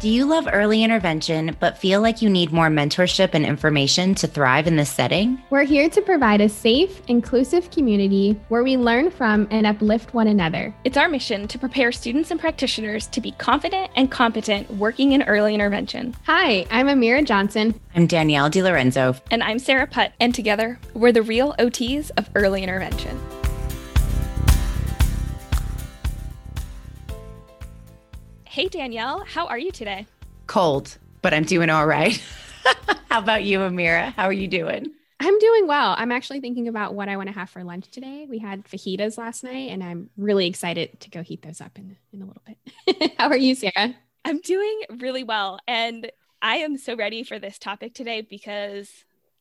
Do you love early intervention but feel like you need more mentorship and information to thrive in this setting? We're here to provide a safe, inclusive community where we learn from and uplift one another. It's our mission to prepare students and practitioners to be confident and competent working in early intervention. Hi, I'm Amirra Johnson. I'm Danielle DeLorenzo. And I'm Sarah Putt. And together, we're the real OTs of early intervention. Hey, Danielle, how are you today? Cold, but I'm doing all right. how about you, Amirra? How are you doing? I'm doing well. I'm actually thinking about what I want to have for lunch today. We had fajitas last night, and I'm really excited to go heat those up in, in a little bit. how are you, Sarah? I'm doing really well. And I am so ready for this topic today because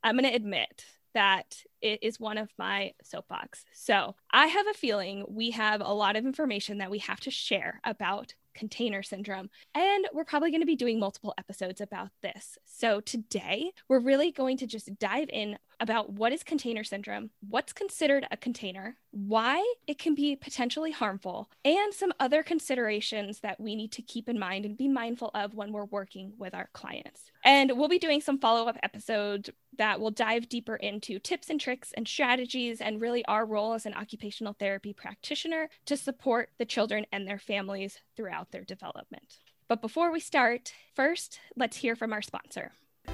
I'm going to admit that it is one of my soapbox. So I have a feeling we have a lot of information that we have to share about container syndrome. And we're probably going to be doing multiple episodes about this. So today, we're really going to just dive in about what is container syndrome, what's considered a container, why it can be potentially harmful, and some other considerations that we need to keep in mind and be mindful of when we're working with our clients. And we'll be doing some follow up episodes that will dive deeper into tips and tricks and strategies and really our role as an occupational therapy practitioner to support the children and their families throughout their development. But before we start, first, let's hear from our sponsor.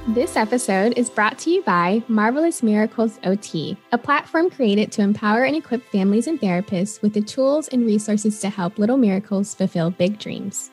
This episode is brought to you by Marvelous Mirracles OT, a platform created to empower and equip families and therapists with the tools and resources to help little miracles fulfill big dreams.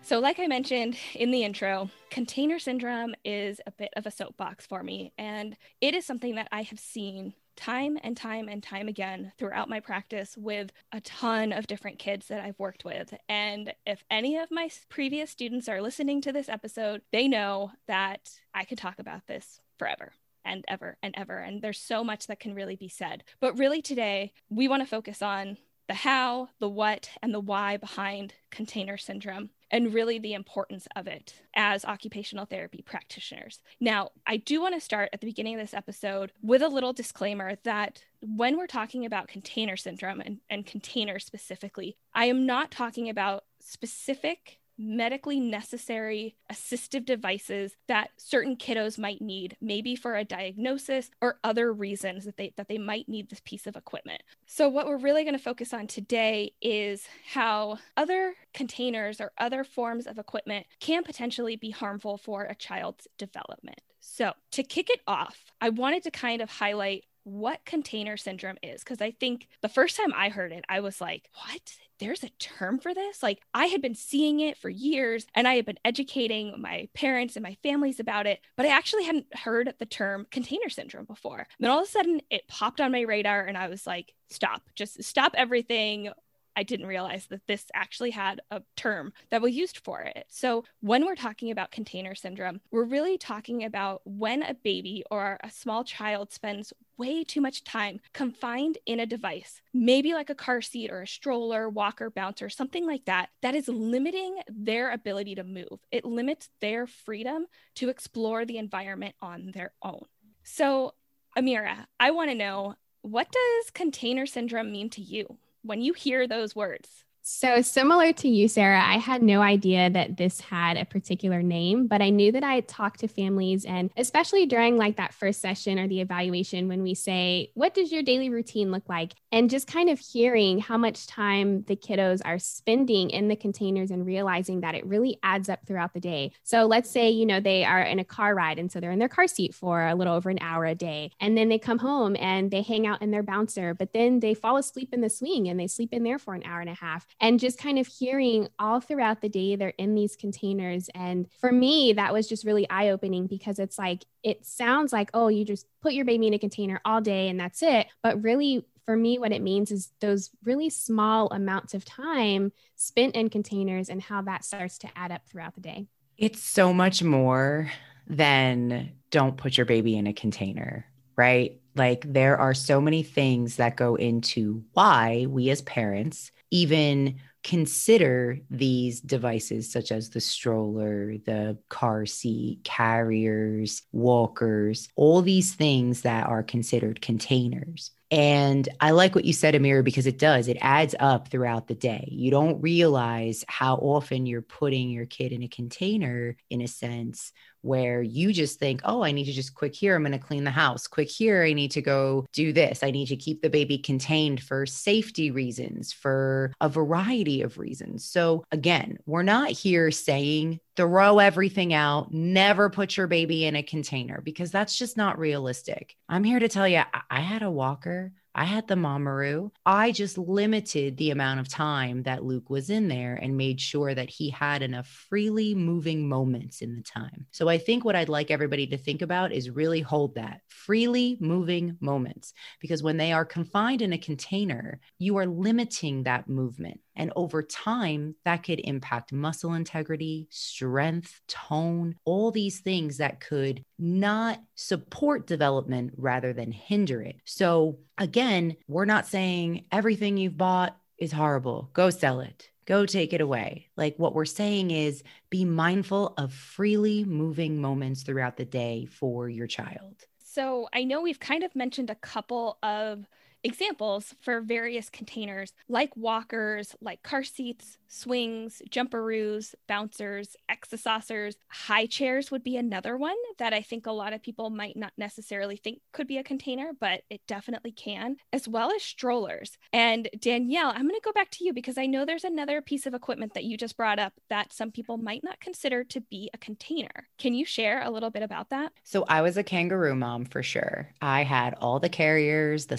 So, like I mentioned in the intro, container syndrome is a bit of a soapbox for me, and it is something that I have seen time and time and time again throughout my practice with a ton of different kids that I've worked with. And if any of my previous students are listening to this episode, they know that I could talk about this forever and ever and ever. And there's so much that can really be said. But really, today, we want to focus on the how, the what, and the why behind container syndrome and really the importance of it as occupational therapy practitioners. Now, I do want to start at the beginning of this episode with a little disclaimer that when we're talking about container syndrome and, and containers specifically, I am not talking about specific medically necessary assistive devices that certain kiddos might need maybe for a diagnosis or other reasons that they that they might need this piece of equipment. So what we're really going to focus on today is how other containers or other forms of equipment can potentially be harmful for a child's development. So, to kick it off, I wanted to kind of highlight what container syndrome is because I think the first time I heard it, I was like, what? There's a term for this? Like, I had been seeing it for years and I had been educating my parents and my families about it, but I actually hadn't heard the term container syndrome before. And then all of a sudden, it popped on my radar and I was like, stop, just stop everything. I didn't realize that this actually had a term that we used for it. So, when we're talking about container syndrome, we're really talking about when a baby or a small child spends way too much time confined in a device, maybe like a car seat or a stroller, walker, bouncer, something like that, that is limiting their ability to move. It limits their freedom to explore the environment on their own. So, Amirra, I want to know what does container syndrome mean to you? When you hear those words? So, similar to you, Sarah, I had no idea that this had a particular name, but I knew that I talked to families and especially during like that first session or the evaluation when we say, What does your daily routine look like? And just kind of hearing how much time the kiddos are spending in the containers and realizing that it really adds up throughout the day. So, let's say, you know, they are in a car ride and so they're in their car seat for a little over an hour a day. And then they come home and they hang out in their bouncer, but then they fall asleep in the swing and they sleep in there for an hour and a half and just kind of hearing all throughout the day they're in these containers. And for me that was just really eye opening because it's like it sounds like oh you just put your baby in a container all day and that's it. But really for me what it means is those really small amounts of time spent in containers and how that starts to add up throughout the day. It's so much more than don't put your baby in a container right? Like there are so many things that go into why we as parents even consider these devices such as the stroller, the car seat, carriers, walkers, all these things that are considered containers. And I like what you said, Amirra, because it does. It adds up throughout the day. You don't realize how often you're putting your kid in a container, in a sense, where you just think, oh, I need to just quick here, I'm going to clean the house. Quick here, I need to go do this. I need to keep the baby contained for safety reasons, for a variety of reasons. So, again, we're not here saying throw everything out, never put your baby in a container because that's just not realistic. I'm here to tell you, I had a walker I had the MamaRoo. I just limited the amount of time that Luke was in there and made sure that he had enough freely moving moments in the time. So I think what I'd like everybody to think about is really hold that freely moving moments because when they are confined in a container, you are limiting that movement. And over time, that could impact muscle integrity, strength, tone, all these things that could not support development rather than hinder it. So, again, we're not saying everything you've bought is horrible. Go sell it. Go take it away. Like what we're saying is be mindful of freely moving moments throughout the day for your child. So I know we've kind of mentioned a couple of examples for various containers like walkers, like car seats, swings, jumperoos, bouncers, exercisers. High chairs would be another one that I think a lot of people might not necessarily think could be a container, but it definitely can, as well as strollers. And Danielle, I'm going to go back to you because I know there's another piece of equipment that you just brought up that some people might not consider to be a container. Can you share a little bit about that? So I was a kangaroo mom for sure. I had all the carriers, the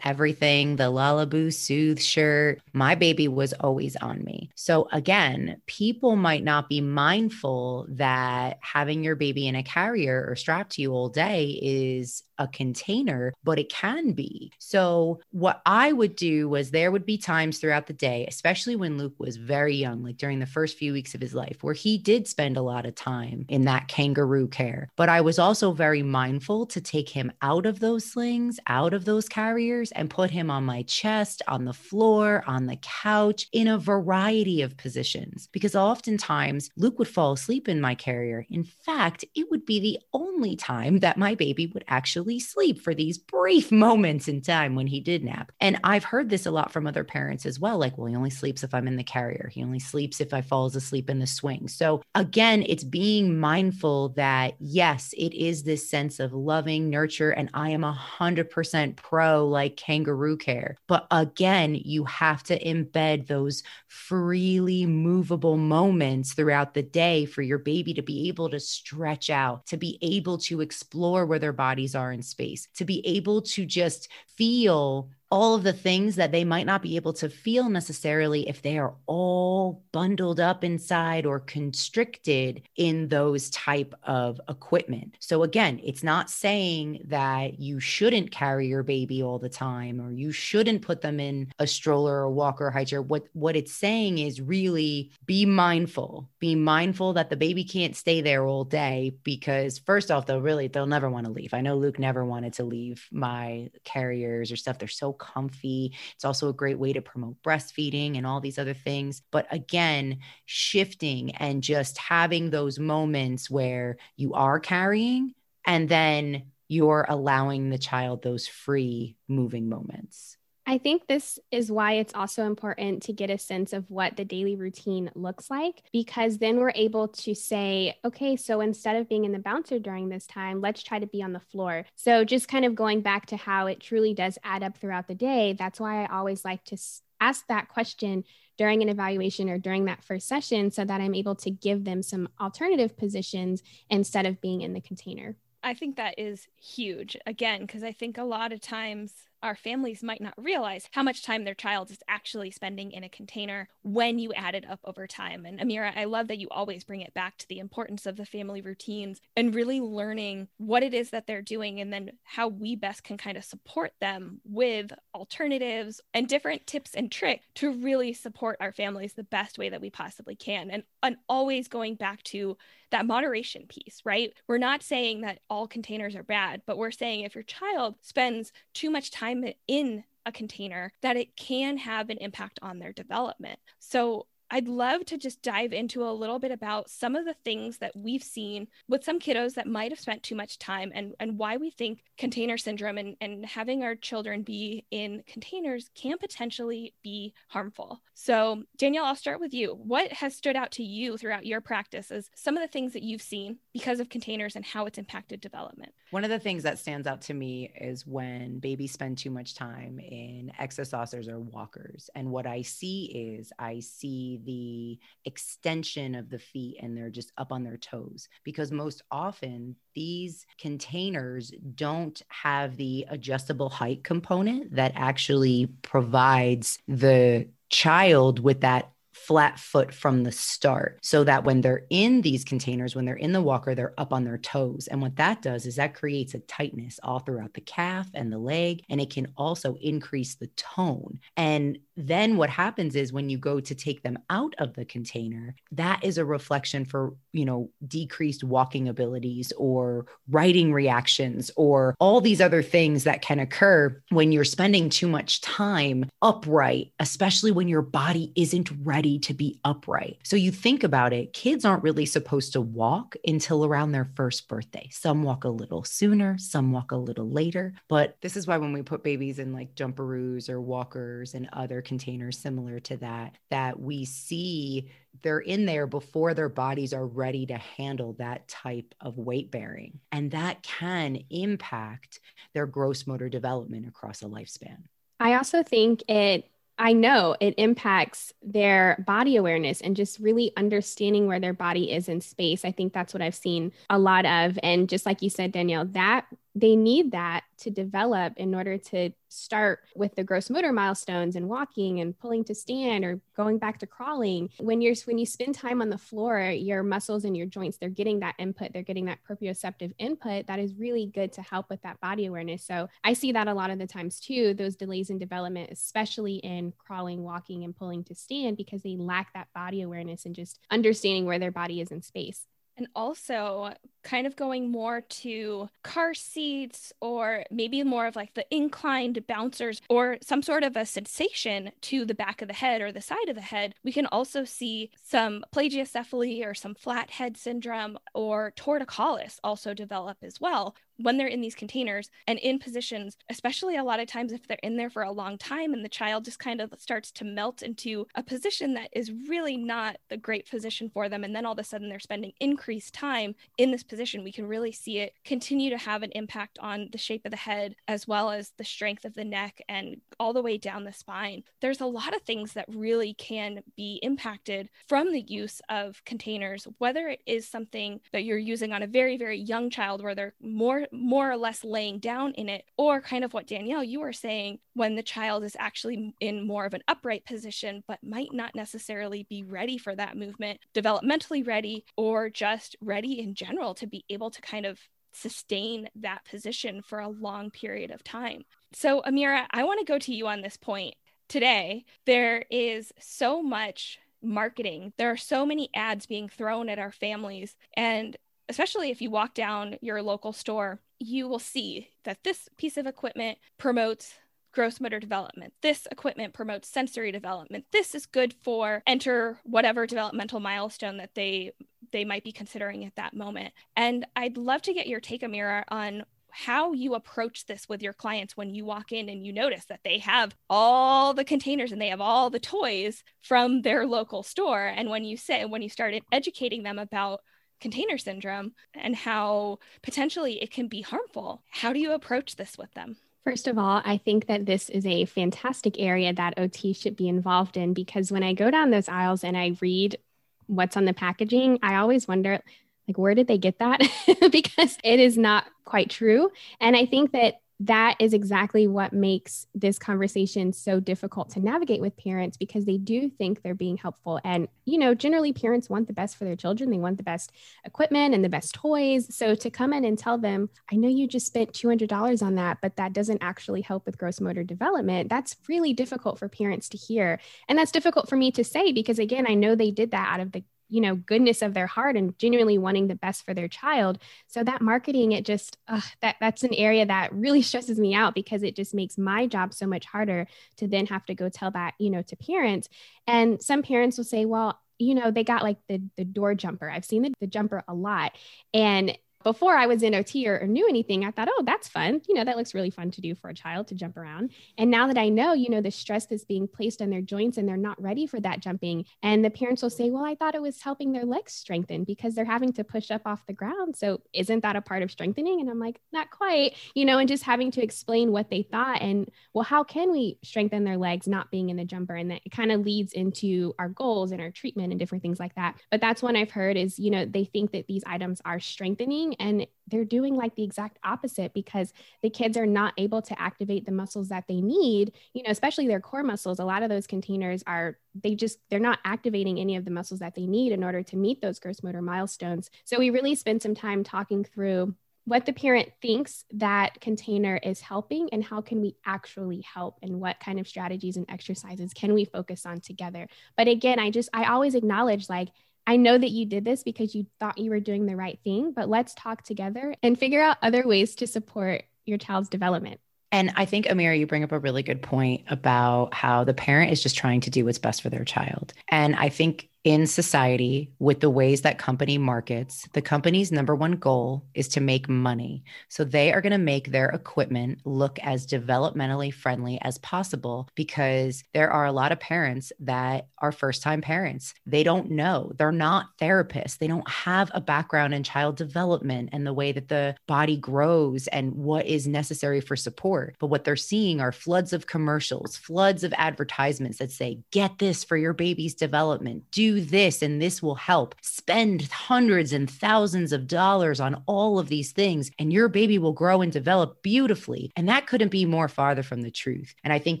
everything, the Lalabu Soothe shirt. My baby was always on me. So again, people might not be mindful that having your baby in a carrier or strapped to you all day is a container, but it can be. So, what I would do was there would be times throughout the day, especially when Luke was very young, like during the first few weeks of his life, where he did spend a lot of time in that kangaroo care. But I was also very mindful to take him out of those slings, out of those carriers, and put him on my chest, on the floor, on the couch, in a variety of positions. Because oftentimes Luke would fall asleep in my carrier. In fact, it would be the only time that my baby would actually sleep for these brief moments in time when he did nap. And I've heard this a lot from other parents as well like, well, he only sleeps if I'm in the carrier, he only sleeps if I falls asleep in the swing. So again, it's being mindful that yes, it is this sense of loving, nurture, and I am a hundred percent pro like kangaroo care. But again, you have to embed those freely movable moments throughout the day for your baby to be able to stretch out, to be able to explore where their bodies are space, to be able to just feel all of the things that they might not be able to feel necessarily if they are all bundled up inside or constricted in those type of equipment. So again, it's not saying that you shouldn't carry your baby all the time or you shouldn't put them in a stroller or walker or high chair. What what it's saying is really be mindful. Be mindful that the baby can't stay there all day because first off, they'll really they'll never want to leave. I know Luke never wanted to leave my carriers or stuff. They're so comfy. It's also a great way to promote breastfeeding and all these other things. But again, shifting and just having those moments where you are carrying and then you're allowing the child those free moving moments. I think this is why it's also important to get a sense of what the daily routine looks like, because then we're able to say, okay, so instead of being in the bouncer during this time, let's try to be on the floor. So, just kind of going back to how it truly does add up throughout the day, that's why I always like to ask that question during an evaluation or during that first session so that I'm able to give them some alternative positions instead of being in the container. I think that is huge again, because I think a lot of times our families might not realize how much time their child is actually spending in a container when you add it up over time. And Amirra, I love that you always bring it back to the importance of the family routines and really learning what it is that they're doing and then how we best can kind of support them with alternatives and different tips and tricks to really support our families the best way that we possibly can. And, and always going back to that moderation piece, right? We're not saying that all containers are bad, but we're saying if your child spends too much time in a container, that it can have an impact on their development. So I'd love to just dive into a little bit about some of the things that we've seen with some kiddos that might have spent too much time and, and why we think container syndrome and, and having our children be in containers can potentially be harmful. So, Danielle, I'll start with you. What has stood out to you throughout your practice as some of the things that you've seen because of containers and how it's impacted development? One of the things that stands out to me is when babies spend too much time in exercise saucers or walkers. And what I see is I see the extension of the feet and they're just up on their toes because most often these containers don't have the adjustable height component that actually provides the child with that flat foot from the start so that when they're in these containers, when they're in the walker, they're up on their toes. And what that does is that creates a tightness all throughout the calf and the leg, and it can also increase the tone. And then what happens is when you go to take them out of the container, that is a reflection for, you know, decreased walking abilities or righting reactions or all these other things that can occur when you're spending too much time upright, especially when your body isn't ready to be upright. So you think about it, kids aren't really supposed to walk until around their first birthday. Some walk a little sooner, some walk a little later. But this is why when we put babies in like jumperoos or walkers and other containers similar to that, that we see they're in there before their bodies are ready to handle that type of weight bearing. And that can impact their gross motor development across a lifespan. I also think it I know it impacts their body awareness and just really understanding where their body is in space. I think that's what I've seen a lot of. And just like you said, Danielle, that they need that to develop in order to start with the gross motor milestones and walking and pulling to stand or going back to crawling. When you're when you spend time on the floor your muscles and your joints they're getting that input they're getting that proprioceptive input that is really good to help with that body awareness. So i see that a lot of the times too those delays in development especially in crawling walking and pulling to stand because they lack that body awareness and just understanding where their body is in space and also kind of going more to car seats or maybe more of like the inclined bouncers or some sort of a sensation to the back of the head or the side of the head, we can also see some plagiocephaly or some flat head syndrome or torticollis also develop as well when they're in these containers and in positions, especially a lot of times if they're in there for a long time and the child just kind of starts to melt into a position that is really not the great position for them. And then all of a sudden they're spending increased time in this position, we can really see it continue to have an impact on the shape of the head as well as the strength of the neck and all the way down the spine. There's a lot of things that really can be impacted from the use of containers, whether it is something that you're using on a very, very young child where they're more more or less laying down in it, or kind of what Danielle, you were saying, when the child is actually in more of an upright position, but might not necessarily be ready for that movement, developmentally ready, or just ready in general to be able to kind of sustain that position for a long period of time. So, Amirra, I want to go to you on this point. Today, there is so much marketing. There are so many ads being thrown at our families. And especially if you walk down your local store, you will see that this piece of equipment promotes gross motor development. This equipment promotes sensory development. This is good for enter whatever developmental milestone that they they might be considering at that moment. And I'd love to get your take, Amirra, on how you approach this with your clients when you walk in and you notice that they have all the containers and they have all the toys from their local store. And when you say, when you started educating them about container syndrome and how potentially it can be harmful, how do you approach this with them? First of all, I think that this is a fantastic area that OT should be involved in because when I go down those aisles and I read what's on the packaging, I always wonder like where did they get that? because it is not quite true. And I think that that is exactly what makes this conversation so difficult to navigate with parents because they do think they're being helpful. And, you know, generally parents want the best for their children. They want the best equipment and the best toys. So to come in and tell them, I know you just spent $200 on that, but that doesn't actually help with gross motor development, that's really difficult for parents to hear. And that's difficult for me to say because, again, I know they did that out of the you know goodness of their heart and genuinely wanting the best for their child. So that marketing it just uh, that that's an area that really stresses me out because it just makes my job so much harder to then have to go tell that you know to parents. And some parents will say well you know they got like the the door jumper. I've seen the, the jumper a lot. And before I was in OT or, or, knew anything, I thought, oh, that's fun. You know, that looks really fun to do for a child to jump around. And now that I know, you know, the stress that's being placed on their joints and they're not ready for that jumping. And the parents will say, well, I thought it was helping their legs strengthen because they're having to push up off the ground. So isn't that a part of strengthening? And I'm like, not quite, you know, and just having to explain what they thought and, well, how can we strengthen their legs not being in the jumper? And that kind of leads into our goals and our treatment and different things like that. But that's one I've heard is, you know, they think that these items are strengthening and they're doing like the exact opposite because the kids are not able to activate the muscles that they need you know especially their core muscles. A lot of those containers are they just they're not activating any of the muscles that they need in order to meet those gross motor milestones. So we really spend some time talking through what the parent thinks that container is helping and how can we actually help and what kind of strategies and exercises can we focus on together. But again i just i always acknowledge like I know that you did this because you thought you were doing the right thing, but let's talk together and figure out other ways to support your child's development. And I think, Amirra, you bring up a really good point about how the parent is just trying to do what's best for their child. And I think in society with the ways that company markets the company's number one goal is to make money. So they are going to make their equipment look as developmentally friendly as possible because there are a lot of parents that are first time parents. They don't know. They're not therapists. They don't have a background in child development and the way that the body grows and what is necessary for support. But what they're seeing are floods of commercials floods of advertisements that say get this for your baby's development. Do this and this will help. Spend hundreds and thousands of dollars on all of these things, and your baby will grow and develop beautifully. And that couldn't be more farther from the truth. And I think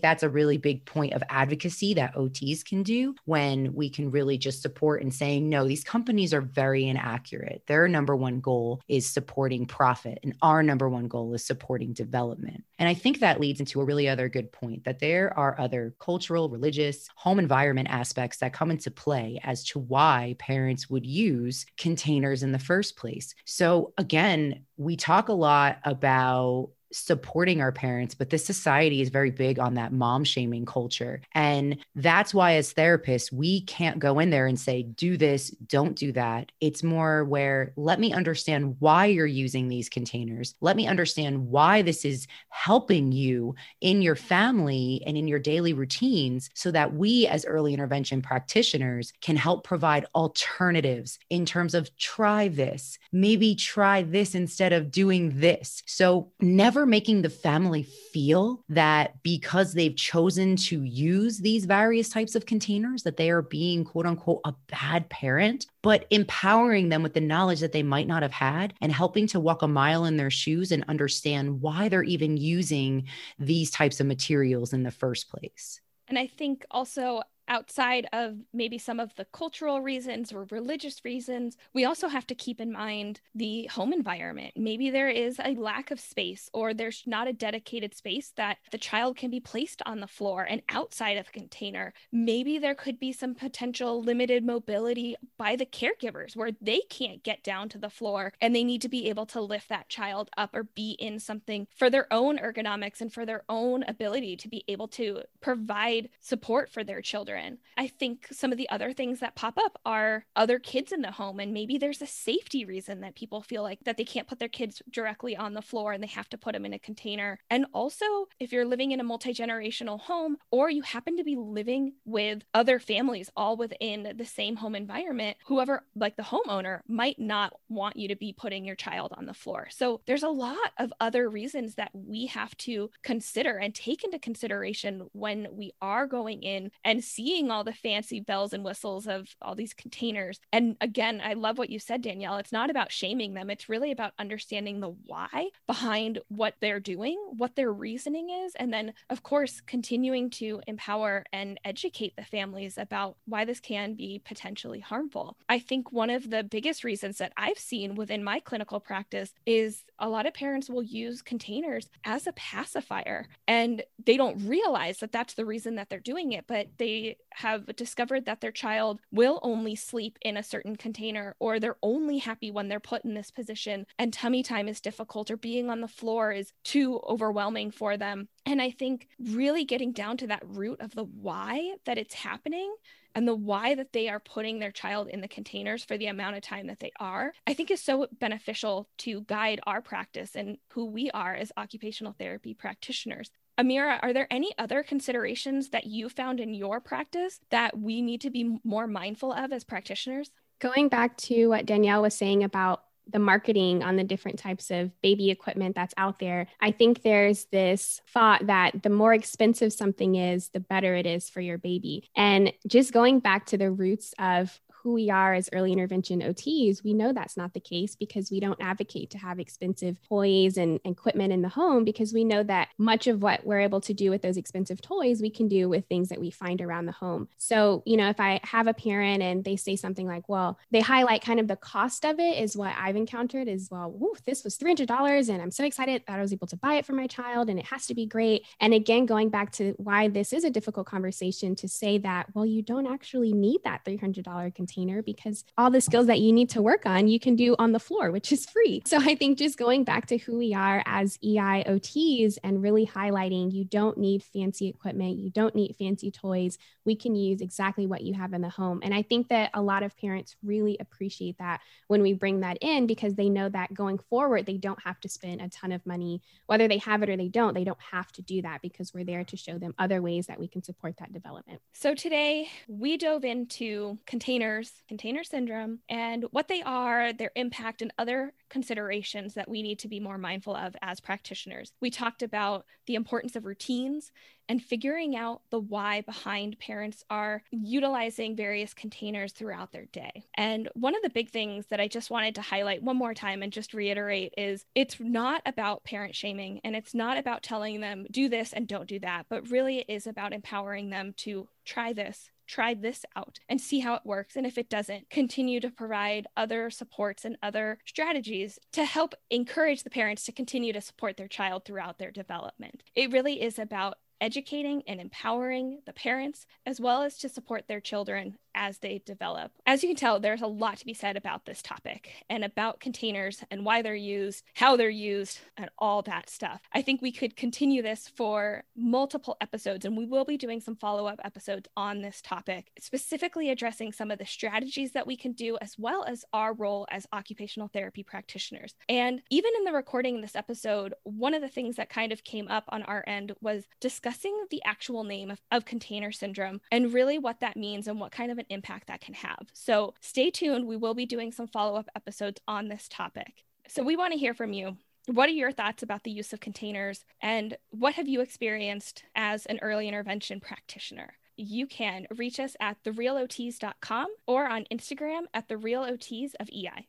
that's a really big point of advocacy that OTs can do when we can really just support and saying, no, these companies are very inaccurate. Their number one goal is supporting profit, and our number one goal is supporting development. And I think that leads into a really other good point that there are other cultural, religious, home environment aspects that come into play as to why parents would use containers in the first place. So, again, we talk a lot about supporting our parents, but this society is very big on that mom shaming culture. And that's why, as therapists, we can't go in there and say, do this, don't do that. It's more where let me understand why you're using these containers. Let me understand why this is helping you in your family and in your daily routines so that we, as early intervention practitioners, can help provide alternatives in terms of try this, maybe try this instead of doing this. So, never never making the family feel that because they've chosen to use these various types of containers that they are being quote unquote a bad parent but empowering them with the knowledge that they might not have had and helping to walk a mile in their shoes and understand why they're even using these types of materials in the first place. And I think also outside of maybe some of the cultural reasons or religious reasons, we also have to keep in mind the home environment. Maybe there is a lack of space or there's not a dedicated space that the child can be placed on the floor and outside of a container. Maybe there could be some potential limited mobility by the caregivers where they can't get down to the floor and they need to be able to lift that child up or be in something for their own ergonomics and for their own ability to be able to provide support for their children children. I think some of the other things that pop up are other kids in the home, and maybe there's a safety reason that people feel like that they can't put their kids directly on the floor and they have to put them in a container. And also, if you're living in a multi generational home or you happen to be living with other families all within the same home environment, whoever, like the homeowner, might not want you to be putting your child on the floor. So there's a lot of other reasons that we have to consider and take into consideration when we are going in and see seeing all the fancy bells and whistles of all these containers. And again, I love what you said, Danielle. It's not about shaming them, it's really about understanding the why behind what they're doing, what their reasoning is. And then, of course, continuing to empower and educate the families about why this can be potentially harmful. I think one of the biggest reasons that I've seen within my clinical practice is a lot of parents will use containers as a pacifier and they don't realize that that's the reason that they're doing it, but they have discovered that their child will only sleep in a certain container or they're only happy when they're put in this position and tummy time is difficult or being on the floor is too overwhelming for them. And I think really getting down to that root of the why that it's happening and the why that they are putting their child in the containers for the amount of time that they are, I think is so beneficial to guide our practice and who we are as occupational therapy practitioners. Amirra, are there any other considerations that you found in your practice that we need to be more mindful of as practitioners? Going back to what Danielle was saying about the marketing on the different types of baby equipment that's out there, I think there's this thought that the more expensive something is, the better it is for your baby. And just going back to the roots of who we are as early intervention OTs, we know that's not the case because we don't advocate to have expensive toys and equipment in the home because we know that much of what we're able to do with those expensive toys, we can do with things that we find around the home. So, you know, if I have a parent and they say something like, well, they highlight kind of the cost of it is what I've encountered is, well, this was $300 and I'm so excited that I was able to buy it for my child and it has to be great. And again, going back to why this is a difficult conversation to say that, well, you don't actually need that $300 container container because all the skills that you need to work on, you can do on the floor, which is free. So I think just going back to who we are as EIOTs and really highlighting you don't need fancy equipment, you don't need fancy toys. We can use exactly what you have in the home. And I think that a lot of parents really appreciate that when we bring that in because they know that going forward, they don't have to spend a ton of money, whether they have it or they don't, they don't have to do that because we're there to show them other ways that we can support that development. So today we dove into containers container syndrome, and what they are, their impact, and other considerations that we need to be more mindful of as practitioners. We talked about the importance of routines and figuring out the why behind parents are utilizing various containers throughout their day. And one of the big things that I just wanted to highlight one more time and just reiterate is it's not about parent shaming and it's not about telling them do this and don't do that, but really it is about empowering them to try this, try this out and see how it works. And if it doesn't, continue to provide other supports and other strategies to help encourage the parents to continue to support their child throughout their development. It really is about educating and empowering the parents as well as to support their children as they develop. As you can tell, there's a lot to be said about this topic and about containers and why they're used, how they're used, and all that stuff. I think we could continue this for multiple episodes, and we will be doing some follow up episodes on this topic, specifically addressing some of the strategies that we can do, as well as our role as occupational therapy practitioners. And even in the recording in this episode, one of the things that kind of came up on our end was discussing the actual name of, of container syndrome and really what that means and what kind of an impact that can have. So stay tuned. We will be doing some follow up episodes on this topic. So we want to hear from you. What are your thoughts about the use of containers and what have you experienced as an early intervention practitioner? You can reach us at therealots.com or on Instagram at therealots of EI.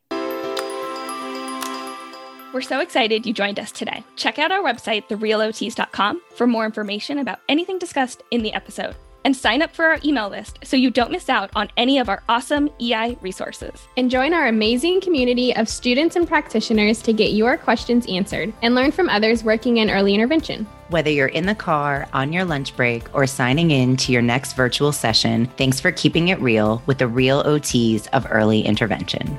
We're so excited you joined us today. Check out our website, therealots.com, for more information about anything discussed in the episode and sign up for our email list so you don't miss out on any of our awesome EI resources. And join our amazing community of students and practitioners to get your questions answered and learn from others working in early intervention. Whether you're in the car, on your lunch break, or signing in to your next virtual session, thanks for keeping it real with the real OTs of early intervention.